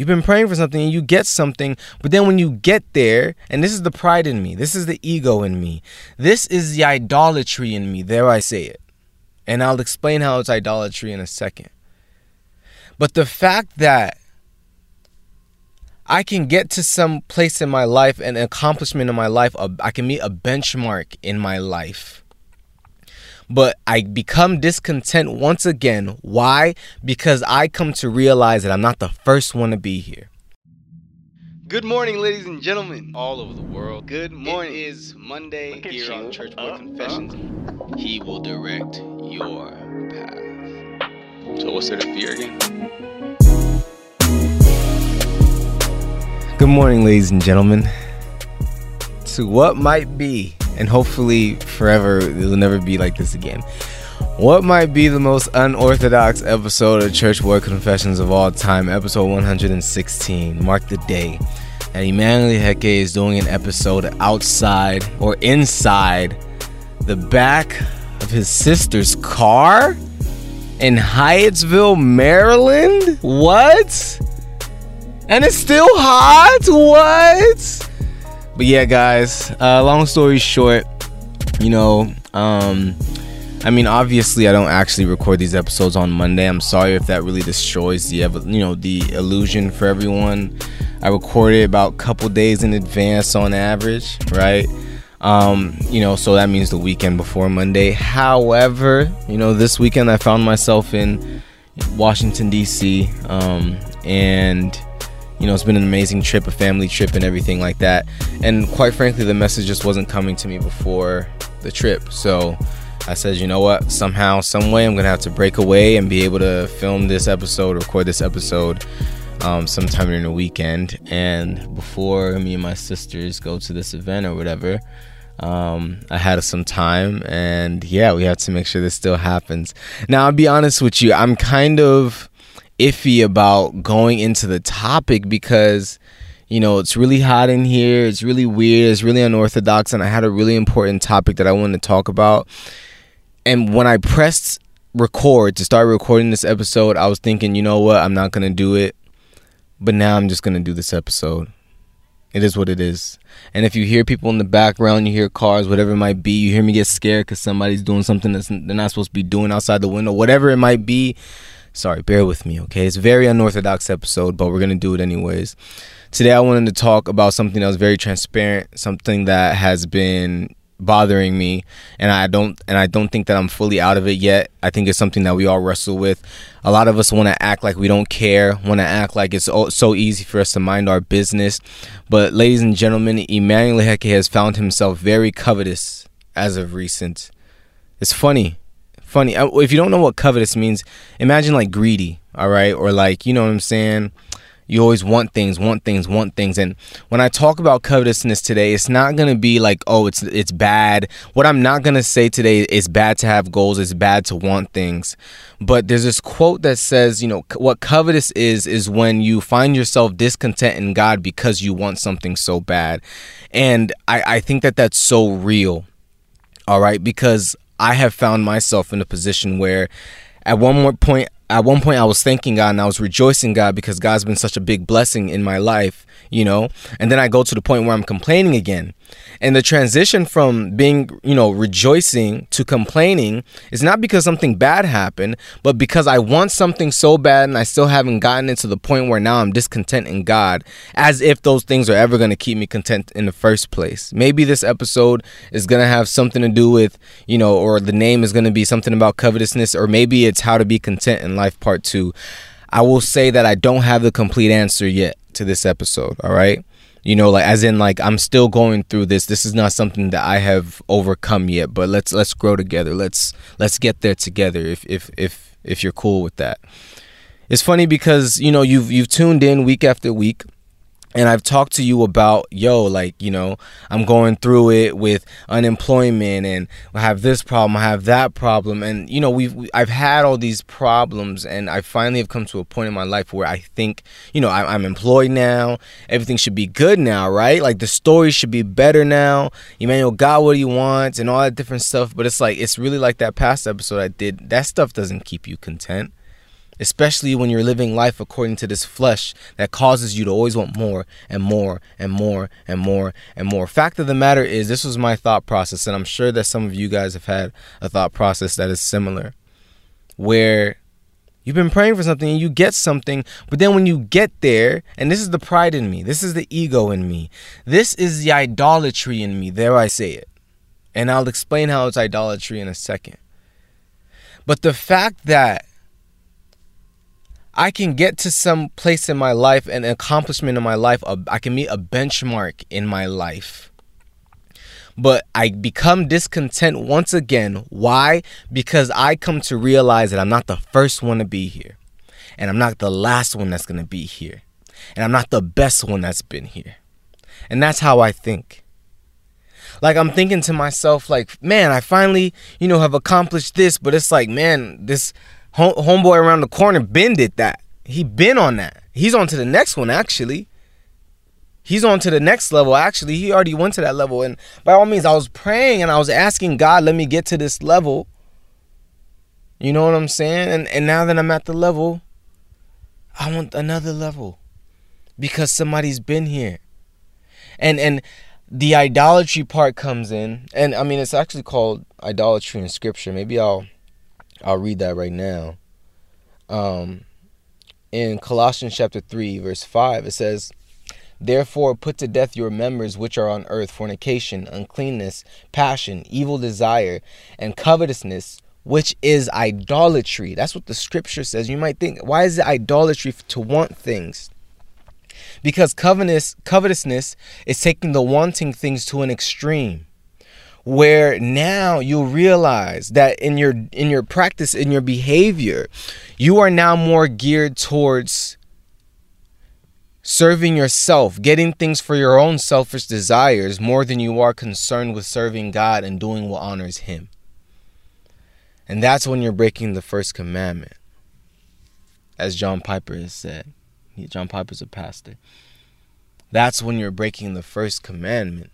You've been praying for something and you get something, but then when you get there, and this is the pride in me, this is the ego in me, this is the idolatry in me, there I say it. And I'll explain how it's idolatry in a second. But the fact that I can get to some place in my life, an accomplishment in my life, I can meet a benchmark in my life but I become discontent once again. Why? Because I come to realize that I'm not the first one to be here. Good morning, ladies and gentlemen, all over the world. Good morning. It is Monday here you. on Church Boy uh, Confessions. Uh. He will direct your path. So, what's there to fear again? Good morning, ladies and gentlemen. To what might be and hopefully forever it'll never be like this again. What might be the most unorthodox episode of Church Boy Confessions of all time, episode 116, mark the day that Emmanuel Heke is doing an episode outside or inside the back of his sister's car in Hyattsville, Maryland? What? And it's still hot? What? But yeah, guys. Uh, long story short, you know, um, I mean, obviously, I don't actually record these episodes on Monday. I'm sorry if that really destroys the, you know, the illusion for everyone. I record it about a couple days in advance on average, right? Um, you know, so that means the weekend before Monday. However, you know, this weekend I found myself in Washington D.C. Um, and you know, it's been an amazing trip, a family trip, and everything like that. And quite frankly, the message just wasn't coming to me before the trip. So I said, you know what? Somehow, some way, I'm gonna have to break away and be able to film this episode, record this episode, um, sometime during the weekend. And before me and my sisters go to this event or whatever, um, I had some time, and yeah, we have to make sure this still happens. Now, I'll be honest with you, I'm kind of iffy about going into the topic because you know it's really hot in here it's really weird it's really unorthodox and i had a really important topic that i wanted to talk about. And when i pressed record to start recording this episode i was thinking you know what i'm not gonna do it. But now i'm just gonna do this episode. It is what it is. And if you hear people in the background you hear cars whatever it might be you hear me get scared because somebody's doing something that they're not supposed to be doing outside the window whatever it might be Sorry, bear with me, okay? It's a very unorthodox episode, but we're going to do it anyways. Today, I wanted to talk about something that was very transparent, something that has been bothering me and I don't and I don't think that I'm fully out of it yet. I think it's something that we all wrestle with. A lot of us want to act like we don't care, want to act like it's so easy for us to mind our business. But ladies and gentlemen, Emmanuel Heke has found himself very covetous as of recent. It's funny funny. If you don't know what covetous means, imagine like greedy, all right, or like you know what I'm saying. You always want things, want things, want things. And when I talk about covetousness today, it's not gonna be like, oh, it's it's bad. What I'm not gonna say today is bad to have goals, it's bad to want things. But there's this quote that says, you know, what covetous is is when you find yourself discontent in God because you want something so bad. And I, I think that that's so real. All right, because I have found myself in a position where at one more point at one point I was thanking God and I was rejoicing God because God's been such a big blessing in my life, you know. And then I go to the point where I'm complaining again. And the transition from being, you know, rejoicing to complaining is not because something bad happened, but because I want something so bad and I still haven't gotten it to the point where now I'm discontent in God, as if those things are ever going to keep me content in the first place. Maybe this episode is going to have something to do with, you know, or the name is going to be something about covetousness, or maybe it's how to be content in life part two. I will say that I don't have the complete answer yet to this episode, all right? you know like as in like i'm still going through this. This is not something that i have overcome yet but let's let's grow together. Let's let's get there together if if if if you're cool with that. It's funny because you know you've you've tuned in week after week and I've talked to you about, yo, like, you know, I'm going through it with unemployment and I have this problem, I have that problem. And, you know, we've, we, I've had all these problems and I finally have come to a point in my life where I think, you know, I, I'm employed now. Everything should be good now, right? Like the story should be better now. Emmanuel got what he wants and all that different stuff. But it's like, it's really like that past episode I did. That stuff doesn't keep you content especially when you're living life according to this flesh that causes you to always want more and more and more and more and more. Fact of the matter is, this was my thought process, and I'm sure that some of you guys have had a thought process that is similar, where you've been praying for something and you get something, but then when you get there, and this is the pride in me, this is the ego in me, this is the idolatry in me, there I say it. And I'll explain how it's idolatry in a second. But the fact that I can get to some place in my life, an accomplishment in my life, I can meet a benchmark in my life. But I become discontent once again. Why? Because I come to realize that I'm not the first one to be here. And I'm not the last one that's going to be here. And I'm not the best one that's been here. And that's how I think. Like I'm thinking to myself, like, man, I finally, you know, have accomplished this, but it's like, man, this homeboy around the corner been did that. He been on that. He's on to the next one actually. He's on to the next level actually. He already went to that level and by all means I was praying and I was asking God, let me get to this level. You know what I'm saying? And and now that I'm at the level, I want another level because somebody's been here. And and the idolatry part comes in and I mean it's actually called idolatry in scripture. Maybe I'll I'll read that right now. Um, in Colossians chapter 3, verse 5, it says, Therefore, put to death your members which are on earth fornication, uncleanness, passion, evil desire, and covetousness, which is idolatry. That's what the scripture says. You might think, why is it idolatry to want things? Because covetousness is taking the wanting things to an extreme where now you'll realize that in your in your practice in your behavior you are now more geared towards serving yourself getting things for your own selfish desires more than you are concerned with serving God and doing what honors him. And that's when you're breaking the first commandment. As John Piper has said John Piper's a pastor. That's when you're breaking the first commandment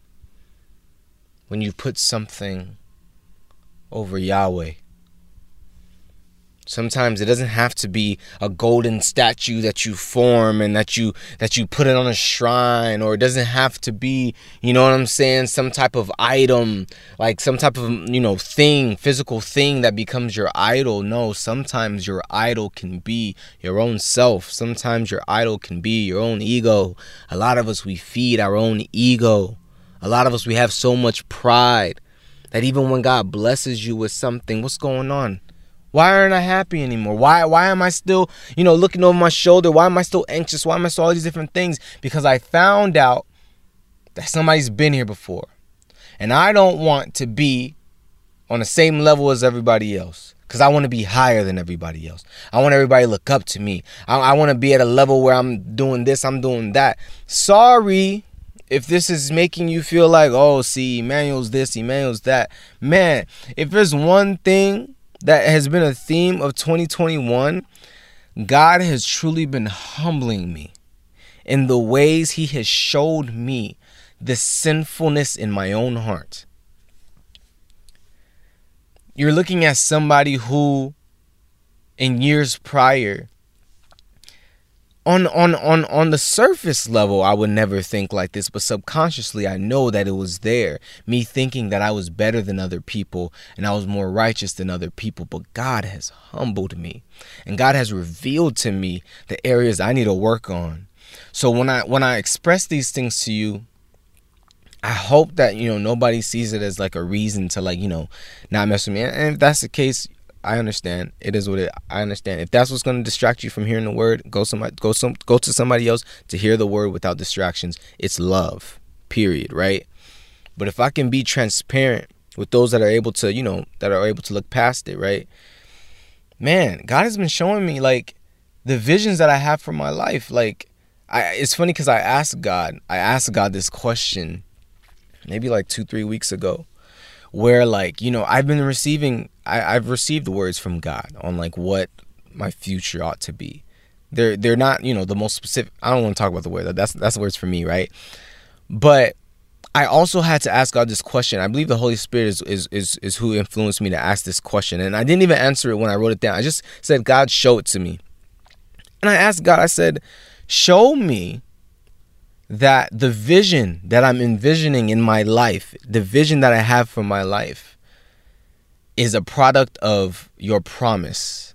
when you put something over Yahweh. Sometimes it doesn't have to be a golden statue that you form and that you that you put it on a shrine or it doesn't have to be, you know what I'm saying, some type of item, like some type of, you know, thing, physical thing that becomes your idol. No, sometimes your idol can be your own self. Sometimes your idol can be your own ego. A lot of us we feed our own ego. A lot of us, we have so much pride that even when God blesses you with something, what's going on? Why aren't I happy anymore? Why why am I still, you know, looking over my shoulder? Why am I still anxious? Why am I still all these different things? Because I found out that somebody's been here before. And I don't want to be on the same level as everybody else. Because I want to be higher than everybody else. I want everybody to look up to me. I, I want to be at a level where I'm doing this, I'm doing that. Sorry, if this is making you feel like, oh, see, Emmanuel's this, Emmanuel's that, man, if there's one thing that has been a theme of 2021, God has truly been humbling me in the ways He has showed me the sinfulness in my own heart. You're looking at somebody who, in years prior, on on on on the surface level I would never think like this but subconsciously I know that it was there. Me thinking that I was better than other people and I was more righteous than other people but God has humbled me and God has revealed to me the areas I need to work on. So when I when I express these things to you I hope that you know nobody sees it as like a reason to like you know not mess with me. And if that's the case I understand. It is what it. I understand. If that's what's going to distract you from hearing the word, go somebody, go some, go to somebody else to hear the word without distractions. It's love. Period. Right. But if I can be transparent with those that are able to, you know, that are able to look past it, right? Man, God has been showing me like the visions that I have for my life. Like, I. It's funny because I asked God. I asked God this question, maybe like two, three weeks ago where like you know i've been receiving I, i've received words from god on like what my future ought to be. They're they're not you know the most specific i don't want to talk about the word that's that's the words for me right? But i also had to ask god this question. I believe the holy spirit is is is, is who influenced me to ask this question and i didn't even answer it when i wrote it down. I just said god show it to me. And I asked God, I said, show me that the vision that I'm envisioning in my life, the vision that I have for my life, is a product of your promise.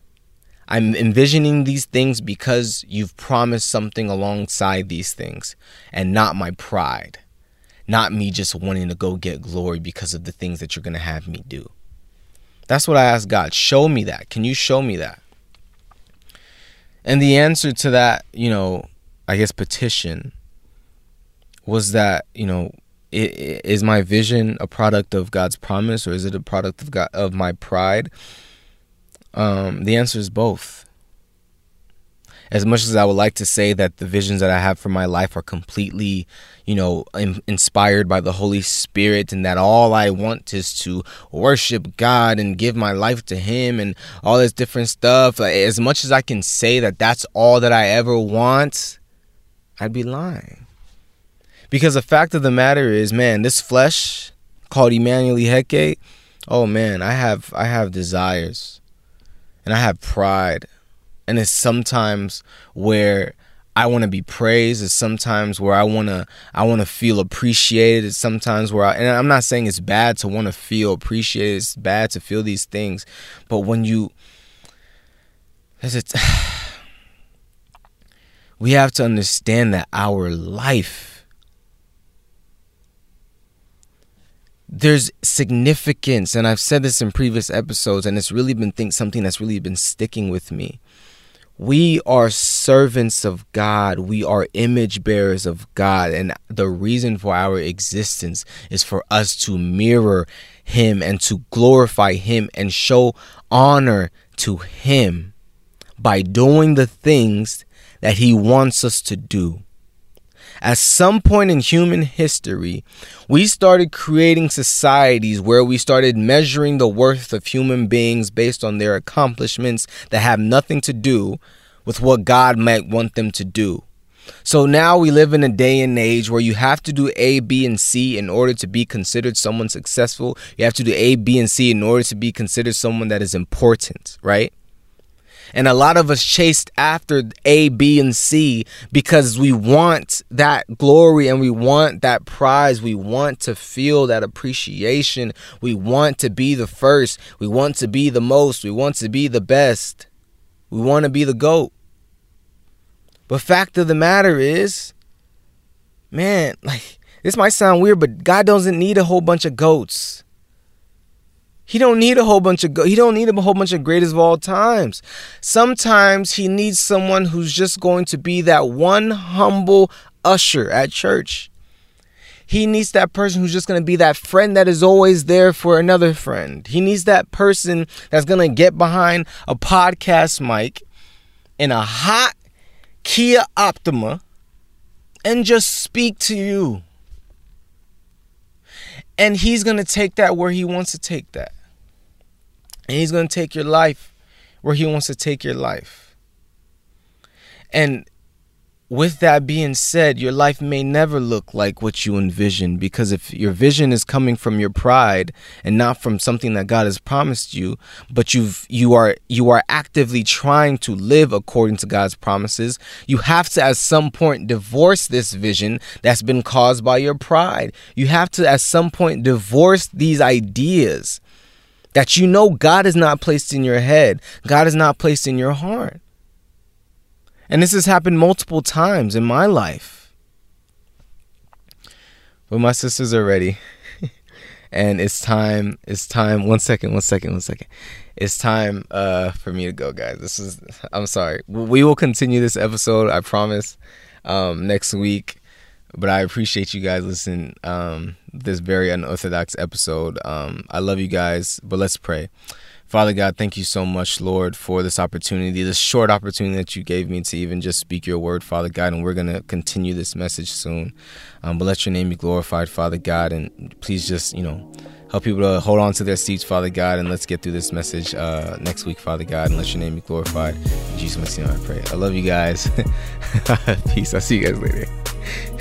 I'm envisioning these things because you've promised something alongside these things and not my pride, not me just wanting to go get glory because of the things that you're going to have me do. That's what I ask God. Show me that. Can you show me that? And the answer to that, you know, I guess petition was that, you know, is my vision a product of God's promise or is it a product of God of my pride? Um, the answer is both. As much as I would like to say that the visions that I have for my life are completely, you know, in, inspired by the Holy Spirit, and that all I want is to worship God and give my life to Him and all this different stuff, as much as I can say that that's all that I ever want, I'd be lying. Because the fact of the matter is, man, this flesh called Emmanuel Heke, oh man, I have I have desires and I have pride. And it's sometimes where I want to be praised. It's sometimes where I want to I want to feel appreciated. It's sometimes where I and I'm not saying it's bad to want to feel appreciated. It's bad to feel these things, but when you it we have to understand that our life there's significance and i've said this in previous episodes and it's really been think something that's really been sticking with me. We are servants of god. We are image bearers of god and the reason for our existence is for us to mirror him and to glorify him and show honor to him by doing the things that he wants us to do at some point in human history, we started creating societies where we started measuring the worth of human beings based on their accomplishments that have nothing to do with what God might want them to do. So now we live in a day and age where you have to do A, B, and C in order to be considered someone successful. You have to do A, B, and C in order to be considered someone that is important, right? And a lot of us chased after A, B, and C because we want that glory and we want that prize. We want to feel that appreciation. We want to be the first. We want to be the most. We want to be the best. We want to be the GOAT. But fact of the matter is, man, like this might sound weird, but God doesn't need a whole bunch of goats. He don't need a whole bunch of he don't need a whole bunch of greatest of all times. Sometimes he needs someone who's just going to be that one humble usher at church. He needs that person who's just going to be that friend that is always there for another friend. He needs that person that's going to get behind a podcast mic in a hot Kia Optima and just speak to you. And he's going to take that where he wants to take that. And he's going to take your life where he wants to take your life. And with that being said, your life may never look like what you envision because if your vision is coming from your pride and not from something that God has promised you, but you've you are you are actively trying to live according to God's promises, you have to at some point divorce this vision that's been caused by your pride. You have to at some point divorce these ideas that you know God is not placed in your head, God is not placed in your heart. And this has happened multiple times in my life. But my sisters are ready. and it's time, it's time. One second, one second, one second. It's time uh, for me to go, guys. This is, I'm sorry. We will continue this episode, I promise, um, next week but I appreciate you guys listening um, this very unorthodox episode. Um, I love you guys, but let's pray. Father God, thank you so much, Lord, for this opportunity, this short opportunity that you gave me to even just speak your word, Father God. And we're going to continue this message soon. Um, but let your name be glorified, Father God. And please just, you know, help people to hold on to their seats, Father God. And let's get through this message uh, next week, Father God. And let your name be glorified. In Jesus' name I pray. I love you guys. Peace. I'll see you guys later.